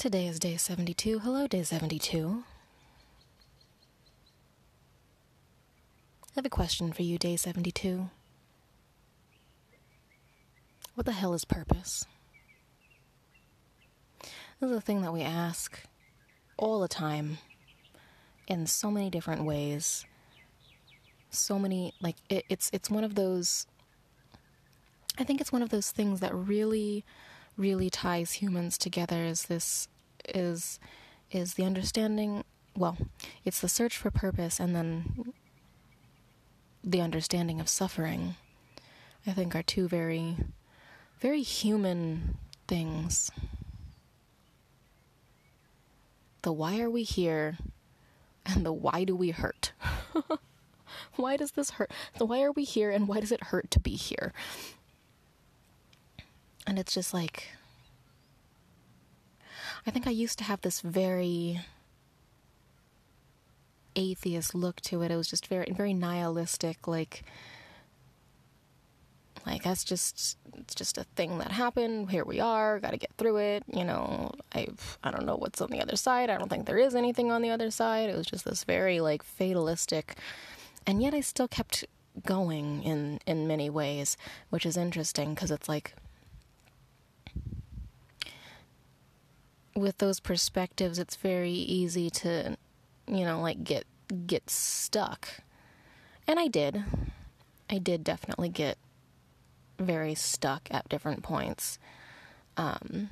Today is day 72. Hello, day 72. I have a question for you, day 72. What the hell is purpose? This is a thing that we ask all the time in so many different ways. So many, like, it, it's, it's one of those, I think it's one of those things that really really ties humans together is this is is the understanding well it's the search for purpose and then the understanding of suffering i think are two very very human things. The why are we here and the why do we hurt? Why does this hurt? The why are we here and why does it hurt to be here and it's just like, I think I used to have this very atheist look to it. It was just very, very nihilistic, like, like that's just it's just a thing that happened. Here we are. Got to get through it. You know i i don't know what's on the other side. I don't think there is anything on the other side. It was just this very like fatalistic. And yet i still kept going in in many ways which is interesting because it's like with those perspectives, it's very easy to, you know, like get get stuck. And I did. I did definitely get very stuck at different points. Um,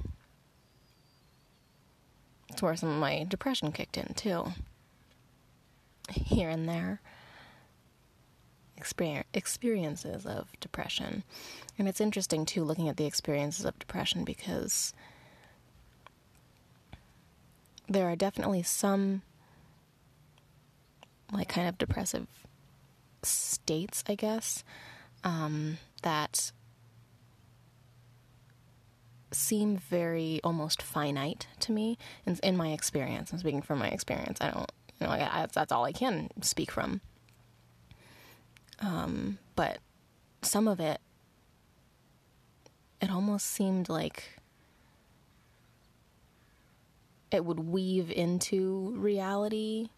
it's where some of my depression kicked in too. Here and there. experiences of depression. And it's interesting too looking at the experiences of depression because there are definitely some like kind of depressive states, I guess, um, that seem very almost finite to me in, in, my experience. I'm speaking from my experience. I don't, you know, I, I, that's all I can speak from. Um, but some of it, it almost seemed like it would weave into reality.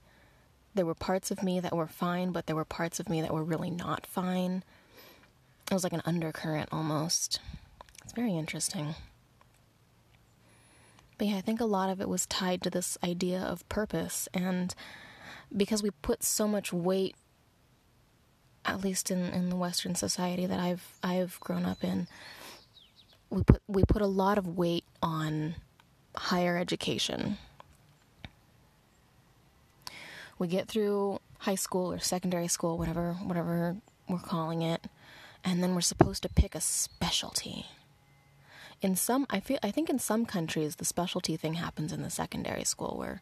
There were parts of me that were fine, but there were parts of me that were really not fine. It was like an undercurrent almost. It's very interesting. But yeah, I think a lot of it was tied to this idea of purpose. And because we put so much weight, at least in, in the Western society that I've I've grown up in, we put we put a lot of weight on higher education. We get through high school or secondary school, whatever whatever we're calling it, and then we're supposed to pick a specialty. In some I feel I think in some countries the specialty thing happens in the secondary school where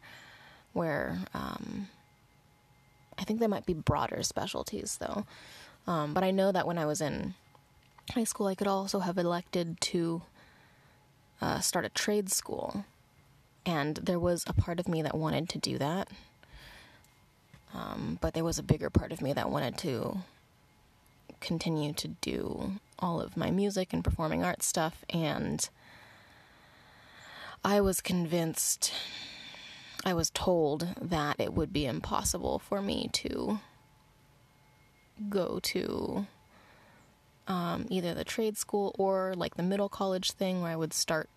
where um, I think there might be broader specialties though. Um, but I know that when I was in high school, I could also have elected to uh, start a trade school. And there was a part of me that wanted to do that. Um, but there was a bigger part of me that wanted to continue to do all of my music and performing arts stuff. And I was convinced, I was told that it would be impossible for me to go to um, either the trade school or like the middle college thing where I would start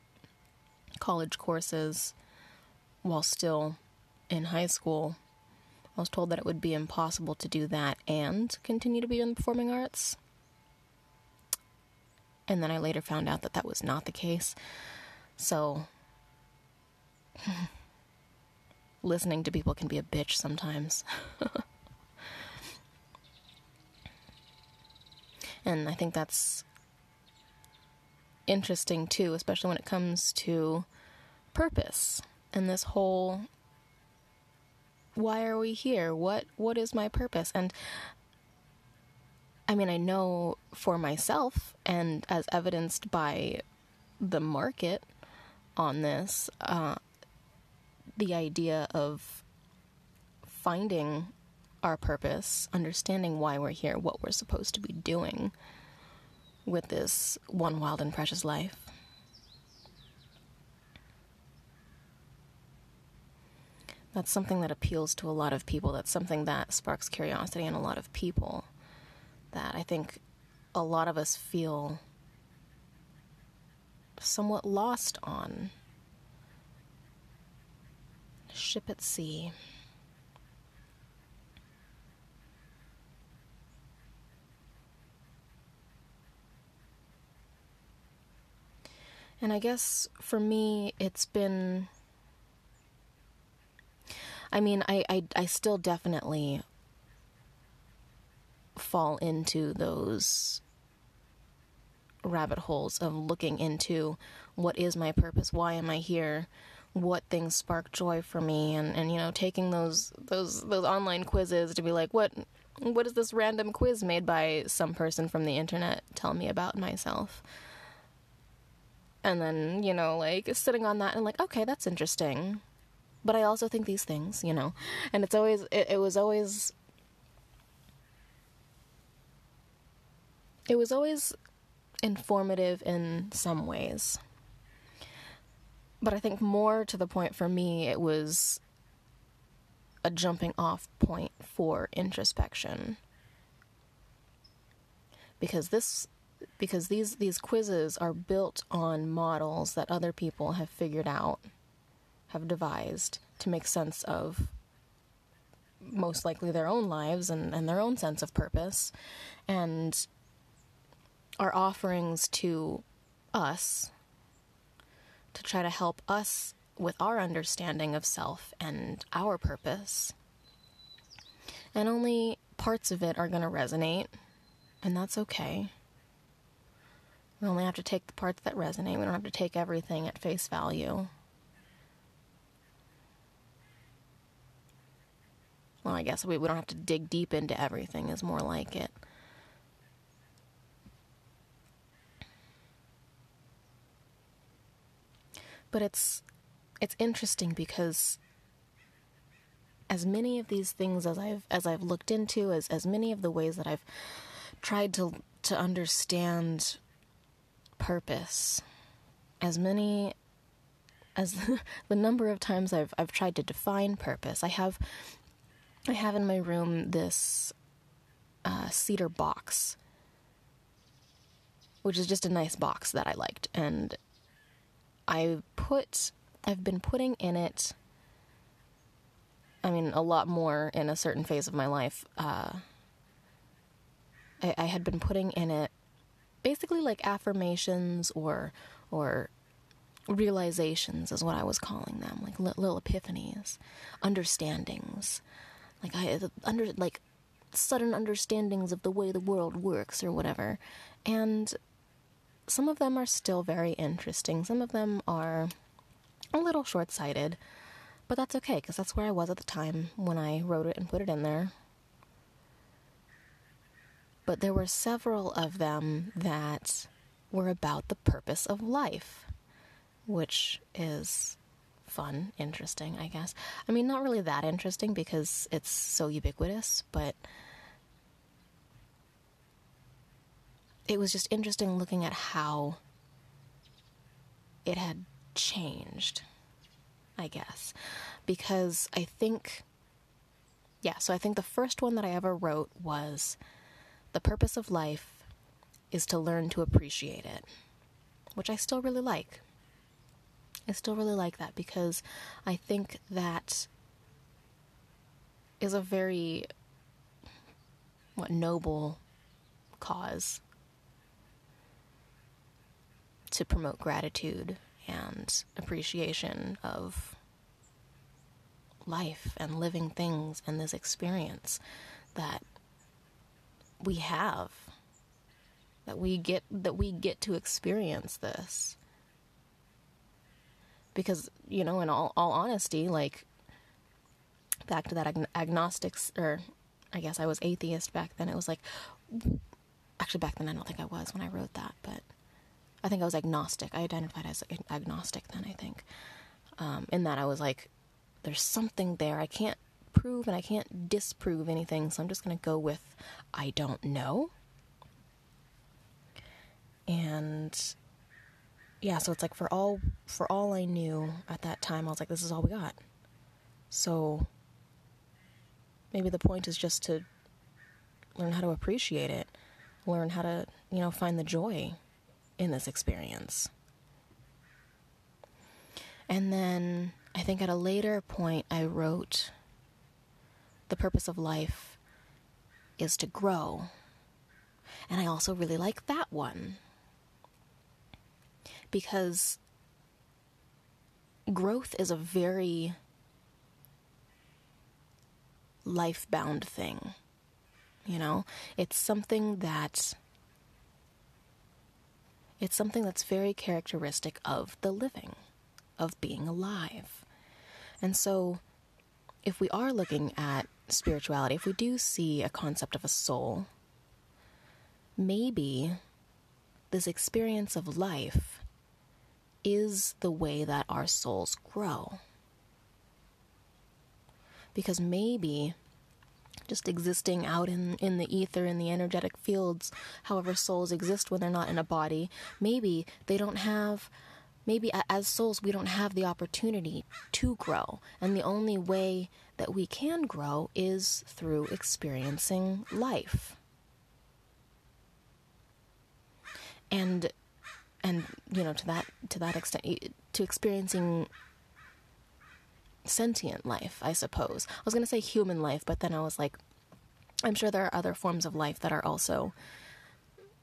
college courses while still in high school. I was told that it would be impossible to do that and continue to be in the performing arts. And then I later found out that that was not the case. So, listening to people can be a bitch sometimes. And I think that's interesting too, especially when it comes to purpose and this whole why are we here? What what is my purpose? And I mean, I know for myself and as evidenced by the market on this, uh, the idea of finding our purpose, understanding why we're here, what we're supposed to be doing with this one wild and precious life. That's something that appeals to a lot of people. That's something that sparks curiosity in a lot of people. That I think a lot of us feel somewhat lost on. Ship at sea. And I guess for me, it's been. I mean, I, I, I still definitely fall into those rabbit holes of looking into what is my purpose, why am I here, what things spark joy for me, and, and you know taking those those those online quizzes to be like what what is this random quiz made by some person from the internet? Tell me about myself and then you know like sitting on that and like okay that's interesting. But i also think these things you know? And it's always it, it was always it was always informative in some ways. But i think more to the point for me it was a jumping off point for introspection. Because this because these these quizzes are built on models that other people have figured out, have devised to make sense of most likely their own lives and, and their own sense of purpose and are offerings to us to try to help us with our understanding of self and our purpose. And only parts of it are going to resonate, and that's okay. We only have to take the parts that resonate. We don't have to take everything at face value. Well, I guess we, we don't have to dig deep into everything, is more like it. But it's it's interesting because as many of these things as I've as I've looked into, as as many of the ways that I've tried to to understand purpose. As many as the number of times I've I've tried to define purpose. I have I have in my room this uh, cedar box, which is just a nice box that I liked, and I put I've been putting in it. I mean, a lot more in a certain phase of my life. Uh, I, I had been putting in it basically like affirmations or or realizations is what I was calling them, like little epiphanies, understandings, like I under like sudden understandings of the way the world works or whatever. And some of them are still very interesting. Some of them are a little short-sighted, but that's okay because that's where I was at the time when I wrote it and put it in there but there were several of them that were about the purpose of life, which is fun, interesting, I guess. I mean, not really that interesting because it's so ubiquitous, but it was just interesting looking at how it had changed, I guess. Because I think, yeah, so I think the first one that I ever wrote was the purpose of life is to learn to appreciate it, which I still really like. I still really like that because I think that is a very what noble cause to promote gratitude and appreciation of life and living things and this experience that we have that we get that we get to experience this. Because you know in all all honesty like back to that ag- agnostics or I guess I was atheist back then it was like actually back then I don't think I was when I wrote that but I think I was agnostic. I identified as agnostic then I think. Um, in that I was like there's something there. I can't prove and I can't disprove anything, so I'm just going to go with I don't know. And yeah, so it's like for all for all I knew at that time, I was like this is all we got. So maybe the point is just to learn how to appreciate it, learn how to, you know, find the joy in this experience. And then I think at a later point, I wrote the purpose of life is to grow. And I also really like that one because growth is a very life bound thing. You know, it's something that it's something that's very characteristic of the living, of being alive. And so if we are looking at spirituality, if we do see a concept of a soul, maybe this experience of life is the way that our souls grow. Because maybe just existing out in, in the ether, in the energetic fields, however souls exist when they're not in a body, maybe they don't have, maybe as souls, we don't have the opportunity to grow. And the only way that we can grow is through experiencing life. And and you know to that to that extent to experiencing sentient life i suppose i was going to say human life but then i was like i'm sure there are other forms of life that are also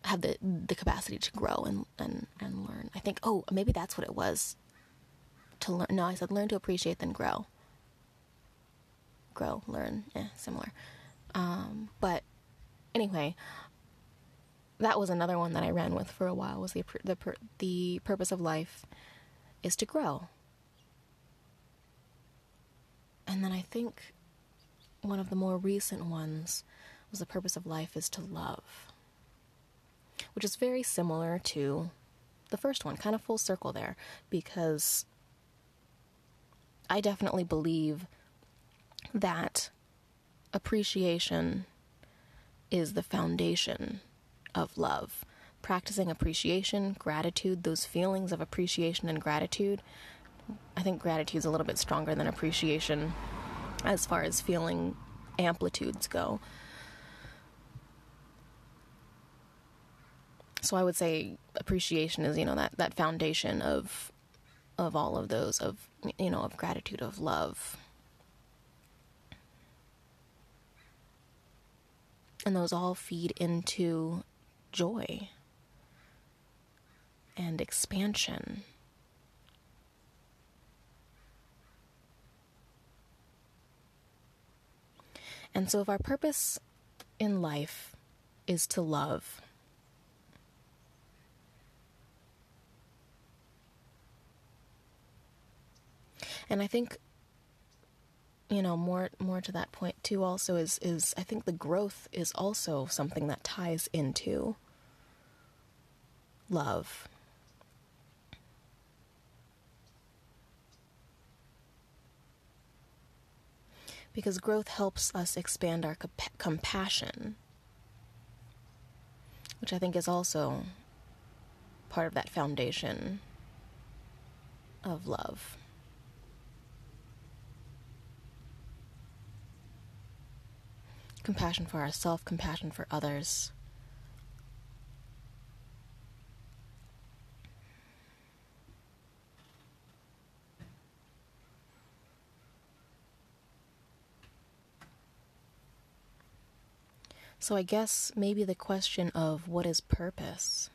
have the the capacity to grow and and and learn. I think oh maybe that's what it was to learn. No i said learn to appreciate then grow. Grow learn yeah similar. Um, but anyway that was another one that I ran with for a while. Was the the the purpose of life is to grow, and then I think one of the more recent ones was the purpose of life is to love, which is very similar to the first one, kind of full circle there, because I definitely believe that appreciation is the foundation of love. Practicing appreciation, gratitude, those feelings of appreciation and gratitude. I think gratitude is a little bit stronger than appreciation as far as feeling amplitudes go. So I would say appreciation is, you know, that, that foundation of of all of those of you know, of gratitude, of love. And those all feed into joy and expansion. And so, if our purpose in life is to love, and I think you know more more to that point too also is is I think the growth is also something that ties into love. Because growth helps us expand our comp- compassion, which I think is also part of that foundation of love. Compassion for ourselves, compassion for others. So, I guess maybe the question of what is purpose,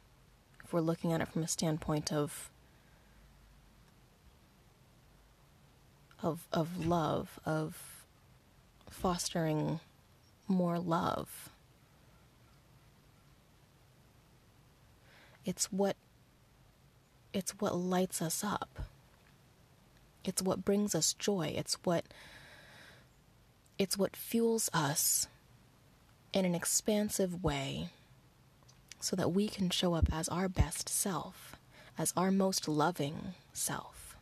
if we're looking at it from a standpoint of of of love, of fostering more love. It's what it's what lights us up. It's what brings us joy. It's what it's what fuels us in an expansive way so that we can show up as our best self, as our most loving self.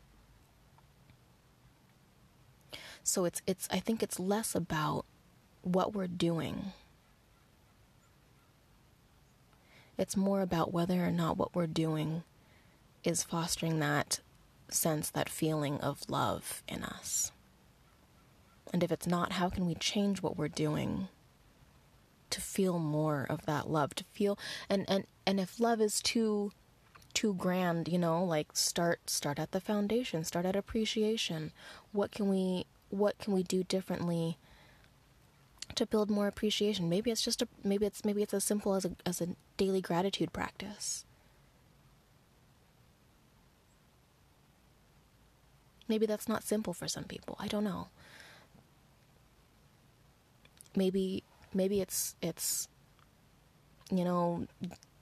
So it's it's I think it's less about what we're doing. It's more about whether or not what we're doing is fostering that sense, that feeling of love in us. And if it's not, how can we change what we're doing to feel more of that love, to feel and and and if love is too too grand, you know, like start start at the foundation, start at appreciation. What can we what can we do differently to build more appreciation? Maybe it's just a maybe it's maybe it's as simple as a as a daily gratitude practice. Maybe that's not simple for some people. I don't know. Maybe maybe it's it's you know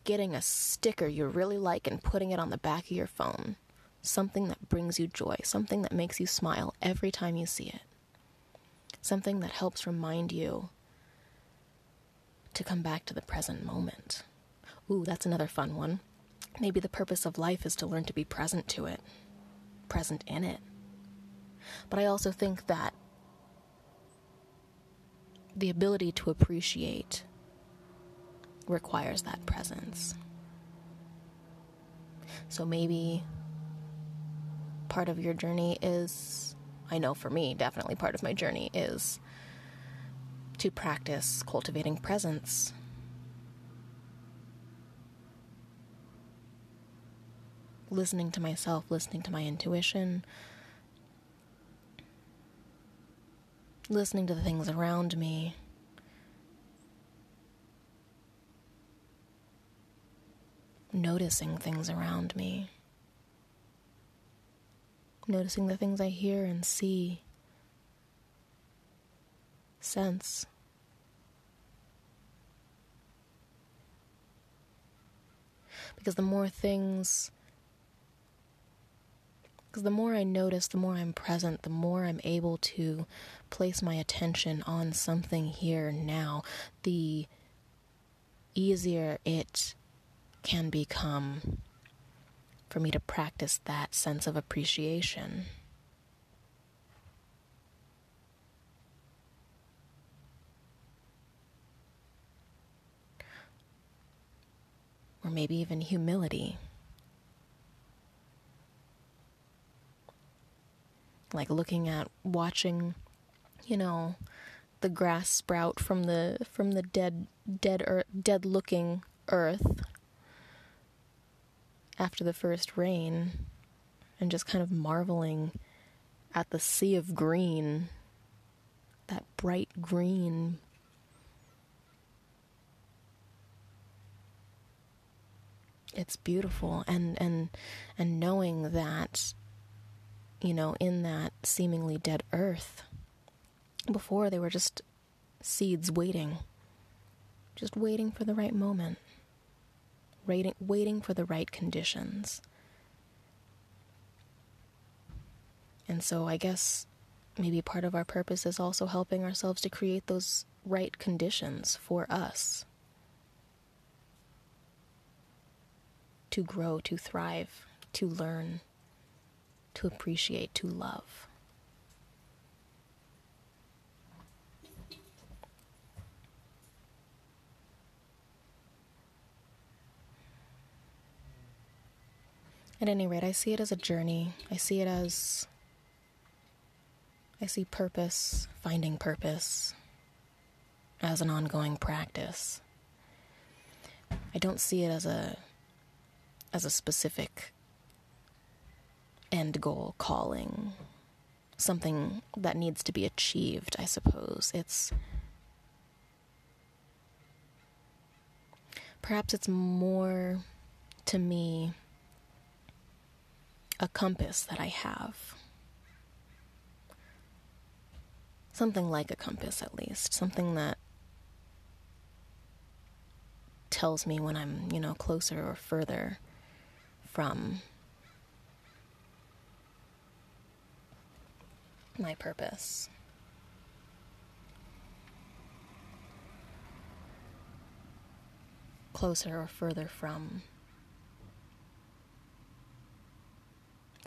getting a sticker you really like and putting it on the back of your phone. Something that brings you joy, something that makes you smile every time you see it. Something that helps remind you to come back to the present moment. Ooh, that's another fun one. Maybe the purpose of life is to learn to be present to it, present in it. But I also think that the ability to appreciate requires that presence. So maybe part of your journey is, I know for me, definitely part of my journey is to practice cultivating presence. Listening to myself, listening to my intuition, listening to the things around me. Noticing things around me. Noticing the things I hear and see, sense. Because the more things because the more I notice, the more I'm present, the more I'm able to place my attention on something here now, the easier it can become for me to practice that sense of appreciation. Or maybe even humility. like looking at watching you know the grass sprout from the from the dead dead earth, dead looking earth after the first rain and just kind of marveling at the sea of green that bright green it's beautiful and and and knowing that you know, in that seemingly dead earth. Before, they were just seeds waiting, just waiting for the right moment, waiting, waiting for the right conditions. And so, I guess maybe part of our purpose is also helping ourselves to create those right conditions for us to grow, to thrive, to learn to appreciate, to love. At any rate, I see it as a journey. I see it as. I see purpose, finding purpose, as an ongoing practice. I don't see it as a as a specific end goal calling, something that needs to be achieved, I suppose. It's perhaps it's more to me a compass that I have. Something like a compass, at least. Something that tells me when I'm, you know, closer or further from my purpose. Closer or further from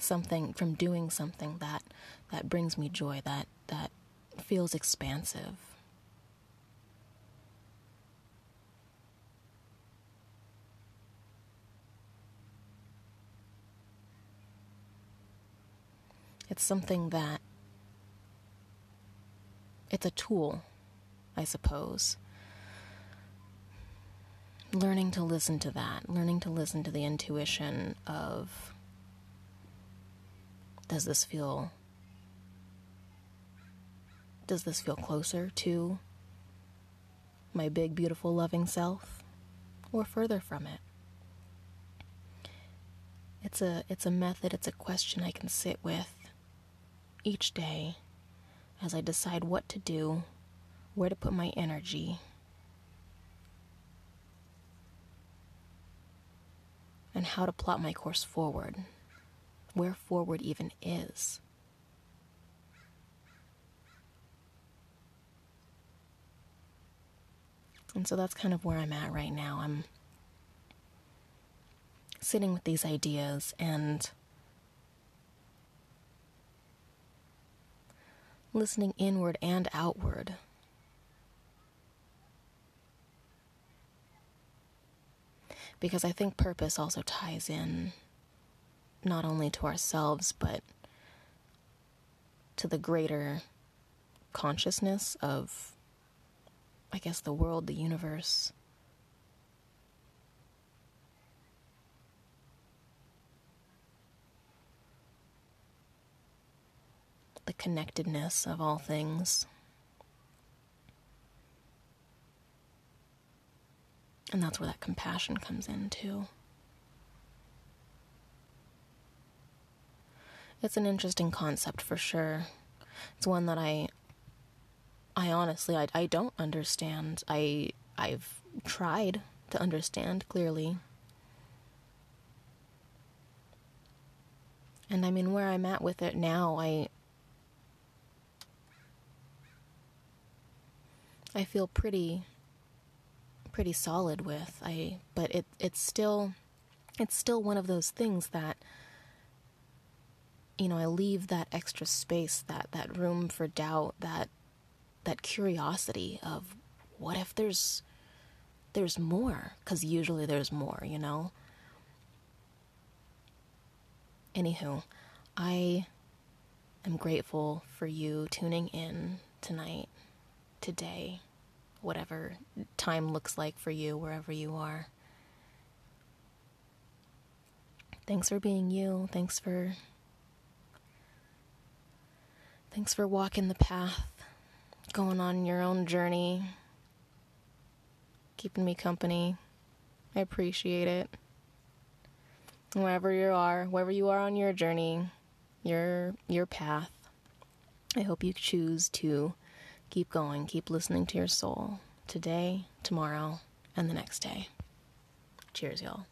something from doing something that that brings me joy that that feels expansive it's something that it's a tool, I suppose. Learning to listen to that, learning to listen to the intuition of does this feel does this feel closer to my big beautiful loving self or further from it? It's a it's a method, it's a question I can sit with each day as I decide what to do, where to put my energy. And how to plot my course forward, where forward even is. And so that's kind of where I'm at right now. I'm sitting with these ideas and listening inward and outward. Because I think purpose also ties in not only to ourselves, but to the greater consciousness of, I guess, the world, the universe. the connectedness of all things. And that's where that compassion comes in, too. It's an interesting concept for sure. It's one that I I honestly I, I don't understand. I I've tried to understand clearly. And I mean where I'm at with it now, I I feel pretty pretty solid with. I but it it's still it's still one of those things that you know, I leave that extra space, that that room for doubt, that that curiosity of what if there's there's more cuz usually there's more, you know. Anywho, I am grateful for you tuning in tonight today, whatever time looks like for you, wherever you are. Thanks for being you. Thanks for. Thanks for walking the path, going on your own journey, keeping me company. I appreciate it. Wherever you are, wherever you are on your journey, your your path, I hope you choose to Keep going, keep listening to your soul today, tomorrow, and the next day. Cheers, y'all.